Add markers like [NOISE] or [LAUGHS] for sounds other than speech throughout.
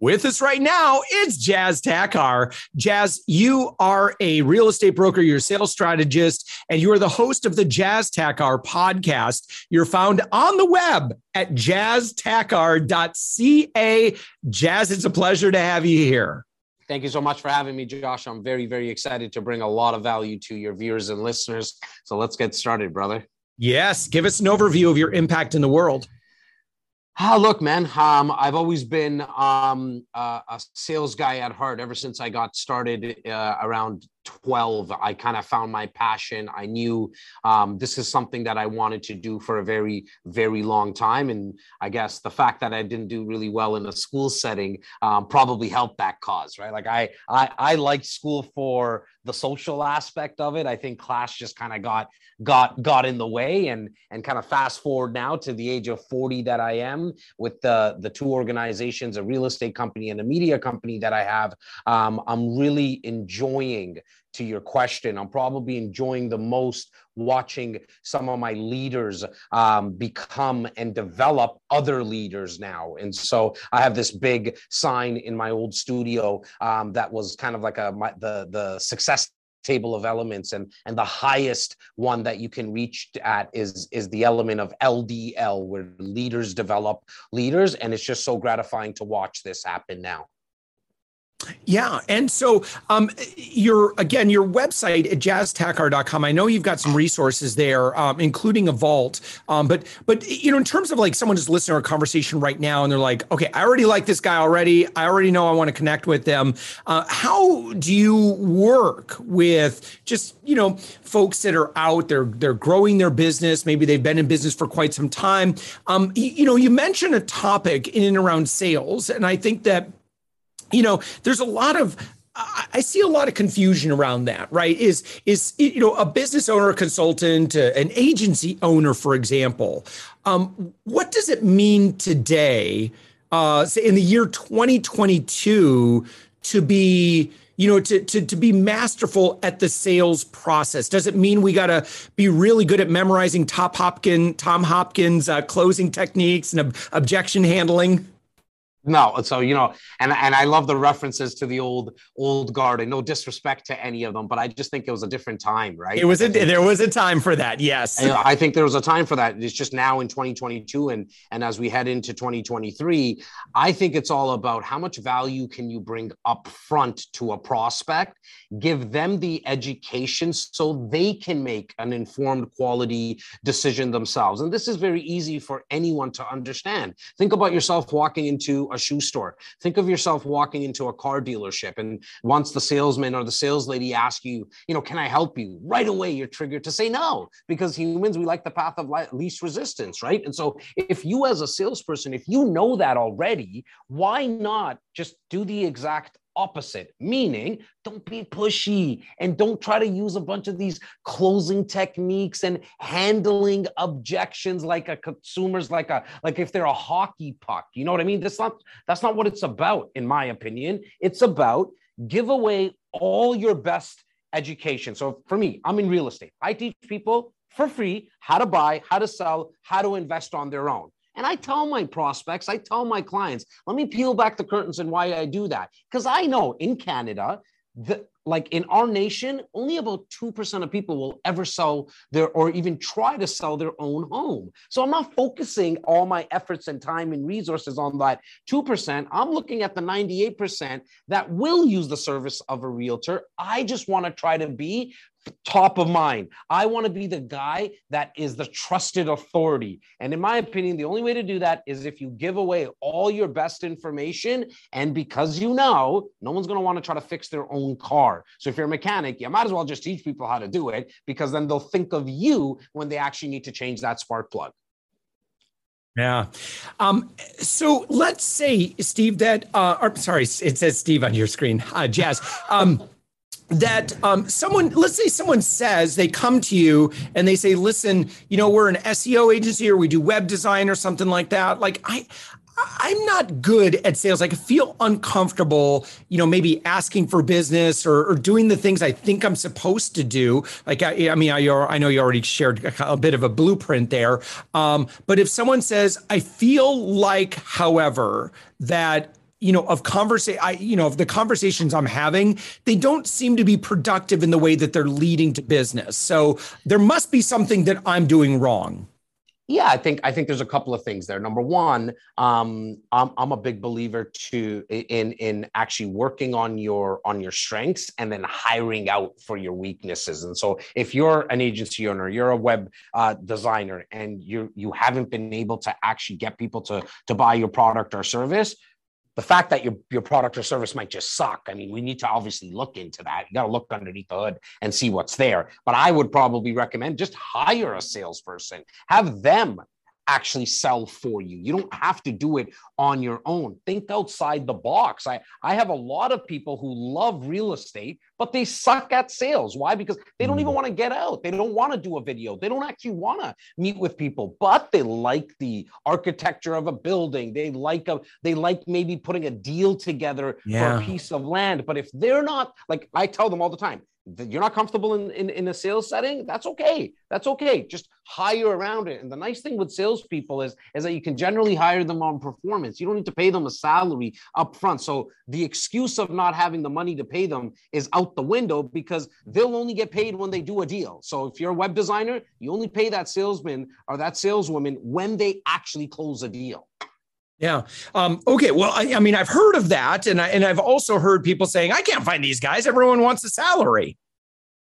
With us right now, it's Jas Takhar. Jas, you are a real estate broker, you're a sales strategist, and you are the host of the Jas Takhar podcast. You're found on the web at jastakhar.ca. Jas, it's a pleasure to have you here. Thank you so much for having me, Josh. I'm very, very excited to bring a lot of value to your viewers and listeners. So let's get started, brother. Yes, give us an overview of your impact in the world. Ah, look, man. Um, I've always been um, uh, a sales guy at heart ever since I got started uh, around 12 i kind of found my passion. I knew um, this is something that i wanted to do for a very very long time. And i guess the fact that i didn't do really well in a school setting um, probably helped that cause right? Like I, I i liked school for the social aspect of it. I think class just kind of got got got in the way. And and kind of fast forward now to the age of 40 that i am with the the two organizations a real estate company and a media company that i have um, i'm really enjoying to your question, I'm probably enjoying the most watching some of my leaders um, become and develop other leaders now. And so I have this big sign in my old studio um, that was kind of like a my, the the success table of elements. And and the highest one that you can reach at is is the element of LDL where leaders develop leaders. And it's just so gratifying to watch this happen now yeah. And so um, your again, your website at jastakhar.com, I know you've got some resources there, um, including a vault. Um, but but you know, in terms of like someone just listening to our conversation right now and they're like, okay, I already like this guy already. I already know I want to connect with them. Uh, how do you work with just, you know, folks that are out, they're they're growing their business, maybe they've been in business for quite some time. Um, you, you know, you mentioned a topic in and around sales, and I think that you know, there's a lot of I see a lot of confusion around that, right? Is is you know a business owner, a consultant, uh, an agency owner, for example. Um, what does it mean today, uh, say in the year 2022, to be you know to, to to be masterful at the sales process? Does it mean we got to be really good at memorizing Top Hopkins, Tom Hopkins uh, closing techniques and ob- objection handling? No, so you know, and and I love the references to the old old guard, and no disrespect to any of them, but I just think it was a different time, right? It was a there was a time for that, yes. And I think there was a time for that. It's just now in 2022, and and as we head into 2023, I think it's all about how much value can you bring up front to a prospect, give them the education so they can make an informed quality decision themselves, and this is very easy for anyone to understand. Think about yourself walking into a shoe store. Think of yourself walking into a car dealership, and once the salesman or the sales lady ask you, you know, can I help you? Right away, you're triggered to say no because humans, we like the path of least resistance, right? And so, if you as a salesperson, if you know that already, why not just do the exact opposite, meaning don't be pushy and don't try to use a bunch of these closing techniques and handling objections like a consumer's like a like if they're a hockey puck. You know what I mean? That's not that's not what it's about, in my opinion. It's about give away all your best education. So for me, I'm in real estate. I teach people for free how to buy, how to sell, how to invest on their own. And I tell my prospects, I tell my clients, let me peel back the curtains and why I do that. Because I know in Canada, the, like in our nation, only about 2% of people will ever sell their or even try to sell their own home. So I'm not focusing all my efforts and time and resources on that 2%. I'm looking at the 98% that will use the service of a realtor. I just want to try to be top of mind. I want to be the guy that is the trusted authority. And in my opinion, the only way to do that is if you give away all your best information. And because you know, no one's going to want to try to fix their own car. So if you're a mechanic, you might as well just teach people how to do it because then they'll think of you when they actually need to change that spark plug. Yeah. Um, so let's say, Steve, that, uh, or sorry, it says Steve on your screen, uh, Jas. Um, that um, someone, let's say someone says they come to you and they say, listen, you know, we're an SEO agency or we do web design or something like that. Like, I, I'm not good at sales. I feel uncomfortable, you know, maybe asking for business or, or doing the things I think I'm supposed to do. Like, I, I mean, I, I, know you already shared a, a bit of a blueprint there. Um, but if someone says, I feel like, however, that you know of conversation i you know of the conversations i'm having they don't seem to be productive in the way that they're leading to business. So there must be something that i'm doing wrong. Yeah i think i think there's a couple of things there. Number one um, I'm, I'm a big believer to in in actually working on your on your strengths and then hiring out for your weaknesses. And so if you're an agency owner you're a web uh, designer and you you haven't been able to actually get people to to buy your product or service the fact that your, your product or service might just suck. I mean, we need to obviously look into that. You got to look underneath the hood and see what's there. But I would probably recommend just hire a salesperson, have them actually sell for you. You don't have to do it on your own. Think outside the box. I, I have a lot of people who love real estate, but they suck at sales. Why? Because they don't even mm. want to get out. They don't want to do a video. They don't actually want to meet with people, but they like the architecture of a building. They like a they like maybe putting a deal together yeah. for a piece of land. But if they're not like I tell them all the time, you're not comfortable in, in, in, a sales setting, that's okay. That's okay. Just hire around it. And the nice thing with salespeople is, is that you can generally hire them on performance. You don't need to pay them a salary up front. So the excuse of not having the money to pay them is out the window because they'll only get paid when they do a deal. So if you're a web designer, you only pay that salesman or that saleswoman when they actually close a deal. Yeah. Um, okay. Well, I, I, mean, I've heard of that, and I, and I've also heard people saying, "I can't find these guys. Everyone wants a salary."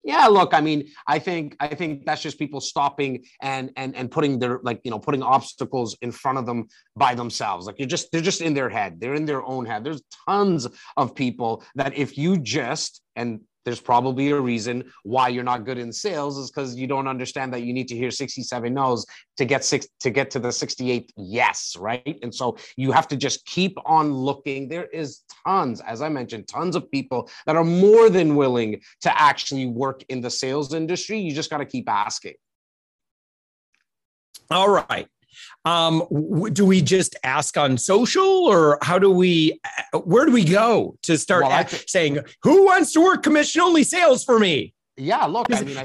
Yeah, look, I mean, I think I think that's just people stopping and and and putting their like you know putting obstacles in front of them by themselves. Like you're just they're just in their head. They're in their own head. There's tons of people that if you just and there's probably a reason why you're not good in sales is because you don't understand that you need to hear 67 no's to get six to get to the 68th yes right? And so you have to just keep on looking. There is tons as i mentioned tons of people that are more than willing to actually work in the sales industry. You just got to keep asking. All right um, do we just ask on social or how do we, where do we go to start well, th- saying, who wants to work commission only sales for me? Yeah, look, I mean, I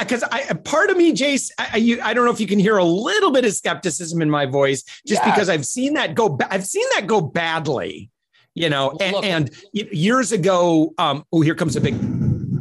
because I, I, part of me, Jace, I, you, I don't know if you can hear a little bit of skepticism in my voice, just yes. because I've seen that go, I've seen that go badly, you know, well, and, and, years ago, um, oh, here comes a big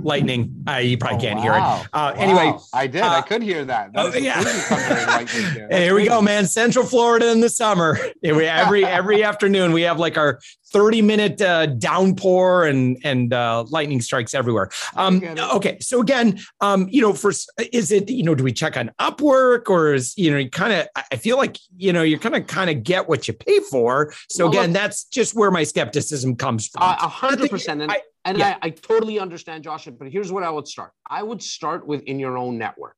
lightning. Uh, you probably oh, can't wow. hear it. Uh, wow. Anyway, I did. Uh, I could hear that. that oh, yeah. [LAUGHS] here we go, man. Central Florida in the summer. [LAUGHS] Every every [LAUGHS] afternoon we have like our 30 minute uh, downpour and and uh, lightning strikes everywhere. Um, okay, so again, um, you know, for is it you know, do we check on Upwork or is you know, you kind of? I feel like you know, you're gonna kind of get what you pay for. So well, again, look, that's just where my skepticism comes from. A hundred percent. And, yeah. I, I totally understand, Josh. But here's what I would start. I would start with in your own network.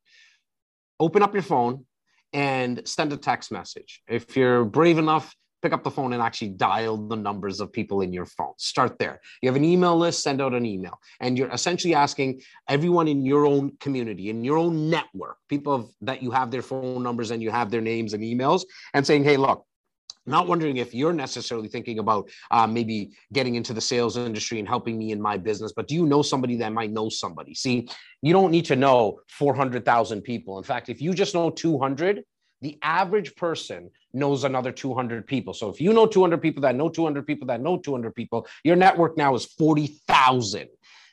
Open up your phone and send a text message. If you're brave enough pick up the phone and actually dial the numbers of people in your phone. Start there. You have an email list, send out an email. And you're essentially asking everyone in your own community, in your own network, people that you have their phone numbers and you have their names and emails, and saying, hey, look, not wondering if you're necessarily thinking about uh, maybe getting into the sales industry and helping me in my business, but do you know somebody that might know somebody? See, you don't need to know 400,000 people. In fact, if you just know 200, the average person knows another 200 people. So if you know 200 people that know 200 people that know 200 people, your network now is 40,000.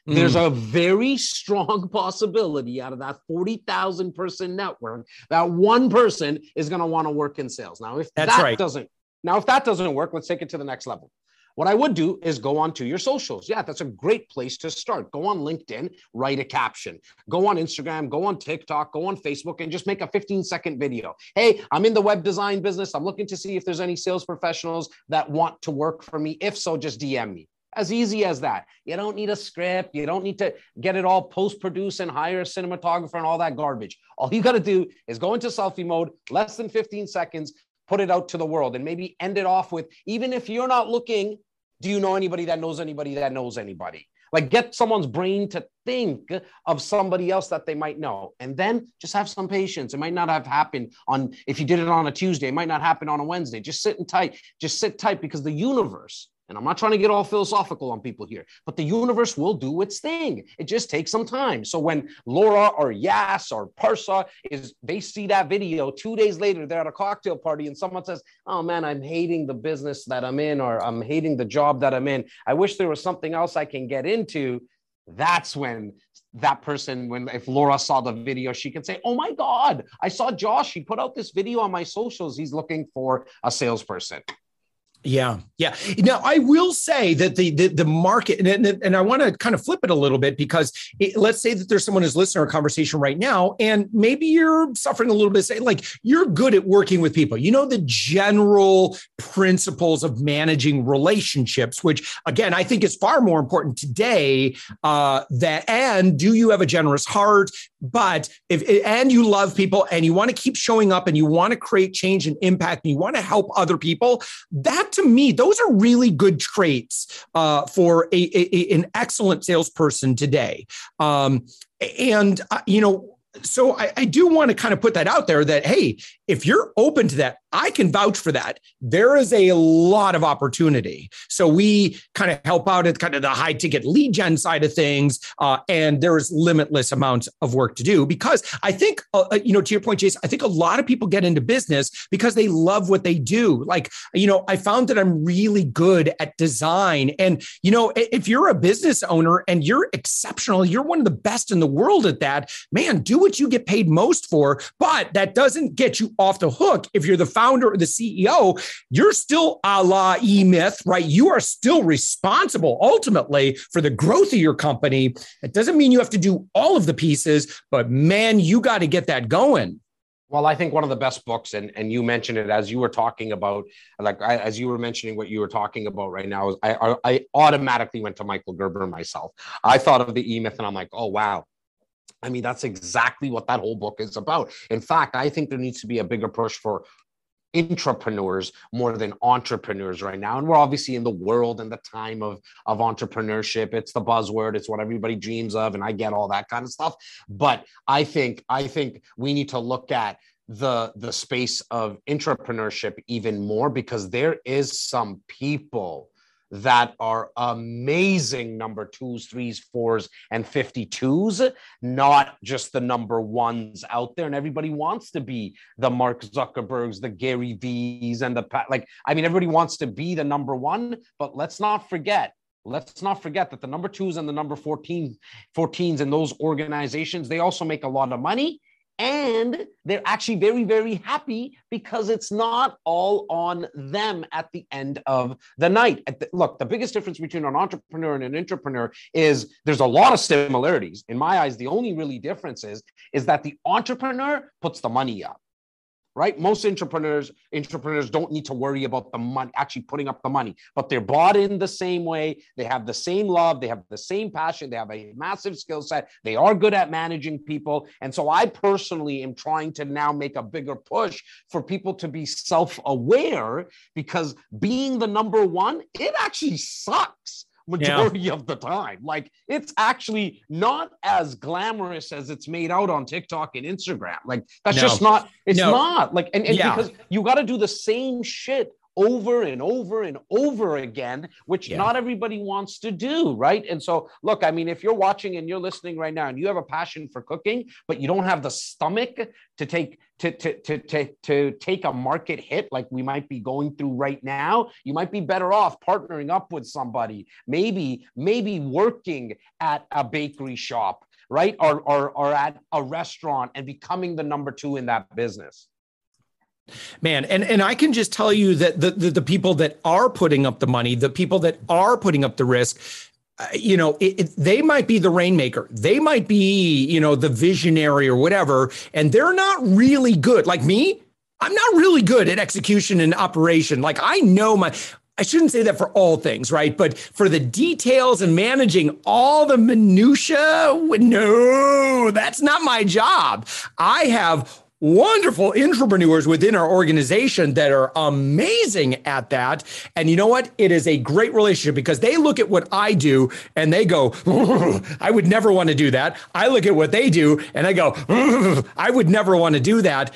Mm. There's a very strong [LAUGHS] possibility out of that 40,000 person network that one person is going to want to work in sales. Now, if That's that right. doesn't now if that doesn't work, let's take it to the next level. what I would do is go on to your socials. Yeah, that's a great place to start. Go on LinkedIn, write a caption. Go on Instagram, go on TikTok, go on Facebook, and just make a 15 second video. Hey, I'm in the web design business. I'm looking to see if there's any sales professionals that want to work for me. If so, just DM me. As easy as that. You don't need a script. You don't need to get it all post produced and hire a cinematographer and all that garbage. All you got to do is go into selfie mode, less than 15 seconds, put it out to the world, and maybe end it off with even if you're not looking, do you know anybody that knows anybody that knows anybody? Like get someone's brain to think of somebody else that they might know. And then just have some patience. It might not have happened on, if you did it on a Tuesday, it might not happen on a Wednesday. Just sit and tight. Just sit tight because the universe and I'm not trying to get all philosophical on people here, but the universe will do its thing. It just takes some time. So when Laura or Yas or Parsa is, they see that video two days later, they're at a cocktail party and someone says, Oh man, I'm hating the business that I'm in, or I'm hating the job that I'm in. I wish there was something else I can get into. That's when that person, when if Laura saw the video, she can say, Oh my God, I saw Josh. He put out this video on my socials. He's looking for a salesperson. Yeah, yeah. Now I will say that the the, the market, and, and I want to kind of flip it a little bit because it, let's say that there's someone who's listening to our conversation right now, and maybe you're suffering a little bit. Say like you're good at working with people. You know the general principles of managing relationships, which again I think is far more important today. Uh, that and do you have a generous heart? But if and you love people and you want to keep showing up and you want to create change and impact and you want to help other people, that to me, those are really good traits uh, for a, a, an excellent salesperson today. Um, and uh, you know, so I, I do want to kind of put that out there that hey, if you're open to that, I can vouch for that. There is a lot of opportunity. So we kind of help out at kind of the high ticket lead gen side of things, uh, and there's limitless amounts of work to do because I think, uh, uh, you know, to your point, Jason, I think a lot of people get into business because they love what they do. Like, you know, I found that I'm really good at design, and you know, if you're a business owner and you're exceptional, you're one of the best in the world at that. Man, do what you get paid most for, but that doesn't get you off the hook if you're the founder or the CEO. You're still a la E Myth, right? You are still responsible ultimately for the growth of your company. It doesn't mean you have to do all of the pieces, but man, you got to get that going. Well, I think one of the best books, and, and you mentioned it as you were talking about, like I, as you were mentioning what you were talking about right now, is I, I automatically went to Michael Gerber myself. I thought of the E Myth, and I'm like, oh wow, I mean, that's exactly what that whole book is about. In fact, I think there needs to be a bigger push for intrapreneurs more than entrepreneurs right now. And we're obviously in the world and the time of of entrepreneurship. It's the buzzword. It's what everybody dreams of and i get all that kind of stuff. But i think i think we need to look at the the space of entrepreneurship even more because there is some people that are amazing number twos, threes, fours, and 52s, not just the number ones out there. And everybody wants to be the Mark Zuckerbergs, the Gary V's, and the like. I mean, everybody wants to be the number one, but let's not forget. Let's not forget that the number twos and the number 14, 14s in those organizations, they also make a lot of money and they're actually very very happy because it's not all on them at the end of the night. The, look the biggest difference between an entrepreneur and an entrepreneur is there's a lot of similarities. In my eyes the only really difference is is that the entrepreneur puts the money up right? Most entrepreneurs entrepreneurs don't need to worry about the money actually putting up the money, but they're bought in the same way. They have the same love, they have the same passion, they have a massive skill set. They are good at managing people, and so I personally am trying to now make a bigger push for people to be self-aware because being the number one, it actually sucks majority yeah. of the time. Like it's actually not as glamorous as it's made out on TikTok and Instagram. Like that's no. just not, it's no. not like, and, and yeah. because you got to do the same shit over and over and over again, which yeah. not everybody wants to do, right? And so, look, I mean, if you're watching and you're listening right now and you have a passion for cooking, but you don't have the stomach to take to, to, to, to, to take a market hit like we might be going through right now, you might be better off partnering up with somebody, maybe, maybe working at a bakery shop, right? Or, or, or at a restaurant and becoming the number two in that business. Man, and, and I can just tell you that the, the, the people that are putting up the money, the people that are putting up the risk, uh, you know, it, it, they might be the rainmaker. They might be, you know, the visionary or whatever, and they're not really good. Like me, I'm not really good at execution and operation. Like I know my I shouldn't say that for all things, right? But for the details and managing all the minutia, no, that's not my job. I have wonderful intrapreneurs within our organization that are amazing at that. And you know what? It is a great relationship because they look at what I do and they go, [LAUGHS] I would never want to do that. I look at what they do and I go, [LAUGHS] I would never want to do that.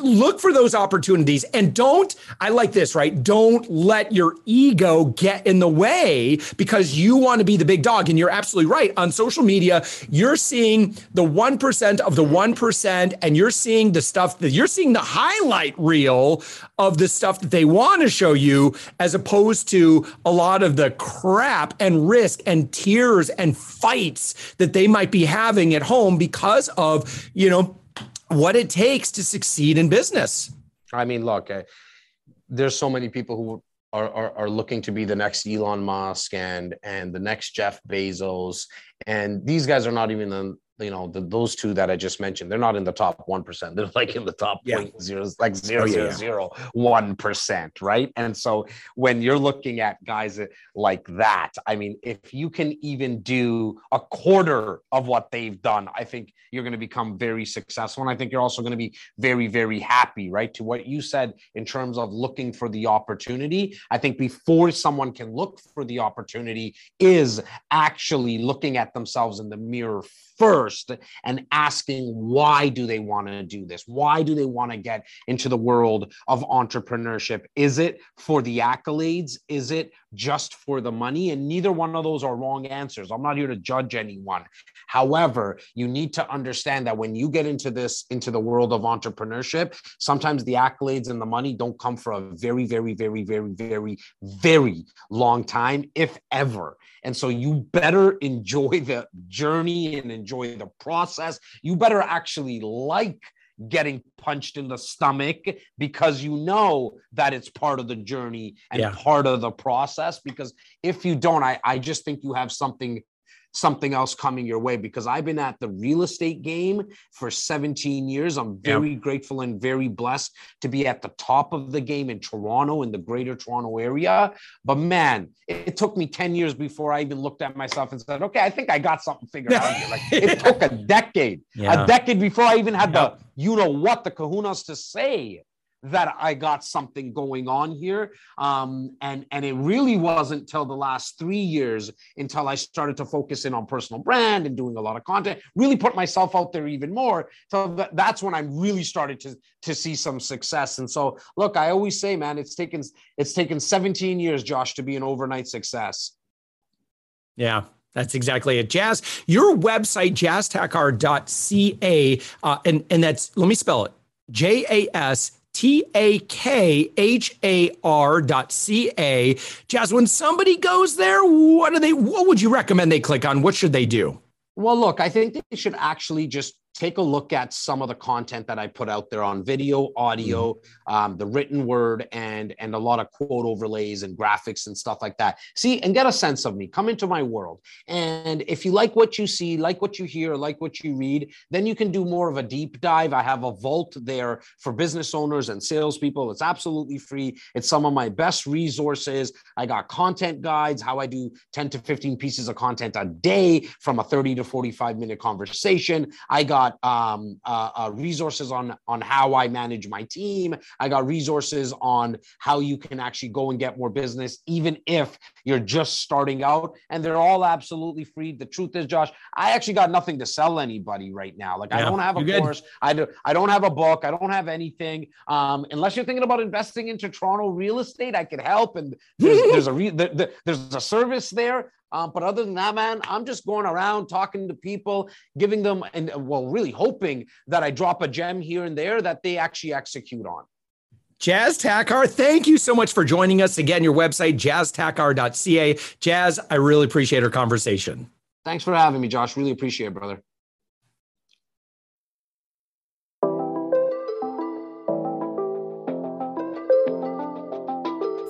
Look for those opportunities and don't, I like this, right? Don't let your ego get in the way because you want to be the big dog. And you're absolutely right. On social media, you're seeing the 1% of the 1% and you're seeing seeing the stuff that you're seeing the highlight reel of the stuff that they want to show you, as opposed to a lot of the crap and risk and tears and fights that they might be having at home because of, you know, what it takes to succeed in business. I mean, look, there's so many people who are, are, are, looking to be the next Elon Musk and and the next Jeff Bezos, and these guys are not even in, you know the, those two that I just mentioned, they're not in the top one percent. [LAUGHS] They're like in the top yeah. point zero, like zero oh, zero zero one percent, right? And so when you're looking at guys like that, I mean, if you can even do a quarter of what they've done, I think you're going to become very successful, and I think you're also going to be very very happy, right? To what you said in terms of looking for the opportunity, I think before someone can look for the opportunity is actually looking at themselves in the mirror first and asking why do they want to do this? Why do they want to get into the world of entrepreneurship? Is it for the accolades? Is it just for the money and neither one of those are wrong answers. I'm not here to judge anyone. However you need to understand that when you get into this into the world of entrepreneurship sometimes the accolades and the money don't come for a very very very very very very long time if ever. And so you better enjoy the journey and enjoy the process. You better actually like getting punched in the stomach because you know that it's part of the journey and yeah. part of the process. Because if you don't, I, I just think you have something something else coming your way because I've been at the real estate game for 17 years. I'm very yep. grateful and very blessed to be at the top of the game in Toronto, in the greater Toronto area. But man, it, it took me 10 years before I even looked at myself and said, okay, I think I got something figured out here. Like it [LAUGHS] took a decade, yeah. a decade before I even had yep. the, you know what, the kahunas to say that I got something going on here. Um, and, and it really wasn't until the last three years until I started to focus in on personal brand and doing a lot of content, really put myself out there even more. So that's when I really started to, to see some success. And so, look, I always say, man, it's taken, it's taken 17 years, Josh, to be an overnight success. Yeah, that's exactly it. Jas, your website, jastakhar.ca, uh, and, and that's, let me spell it, J A S T A K H A R dot C A. Jas, when somebody goes there, what do they, what would you recommend they click on? What should they do? Well, look, I think they should actually just take a look at some of the content that I put out there on video, audio, mm-hmm. um, the written word, and and a lot of quote overlays and graphics and stuff like that. See and get a sense of me. Come into my world, and if you like what you see, like what you hear, like what you read, then you can do more of a deep dive. I have a vault there for business owners and salespeople. It's absolutely free. It's some of my best resources. I got content guides, how I do 10 to 15 pieces of content a day from a 30 to 45 minute conversation. I got got um, uh, uh, resources on on how I manage my team. I got resources on how you can actually go and get more business, even if you're just starting out. And they're all absolutely free. The truth is, Josh, I actually got nothing to sell anybody right now. Like yeah, I don't have a course. Good. I do. I don't have a book. I don't have anything. Um, unless you're thinking about investing into Toronto real estate, I could help. And there's, there's a re- the, the, there's a service there. Um, but other than that, man, I'm just going around talking to people, giving them, and well, really hoping that I drop a gem here and there that they actually execute on. Jas Takhar, thank you so much for joining us. Again, your website, jastakhar.ca. Jas, I really appreciate our conversation. Thanks for having me, Josh. Really appreciate it, brother.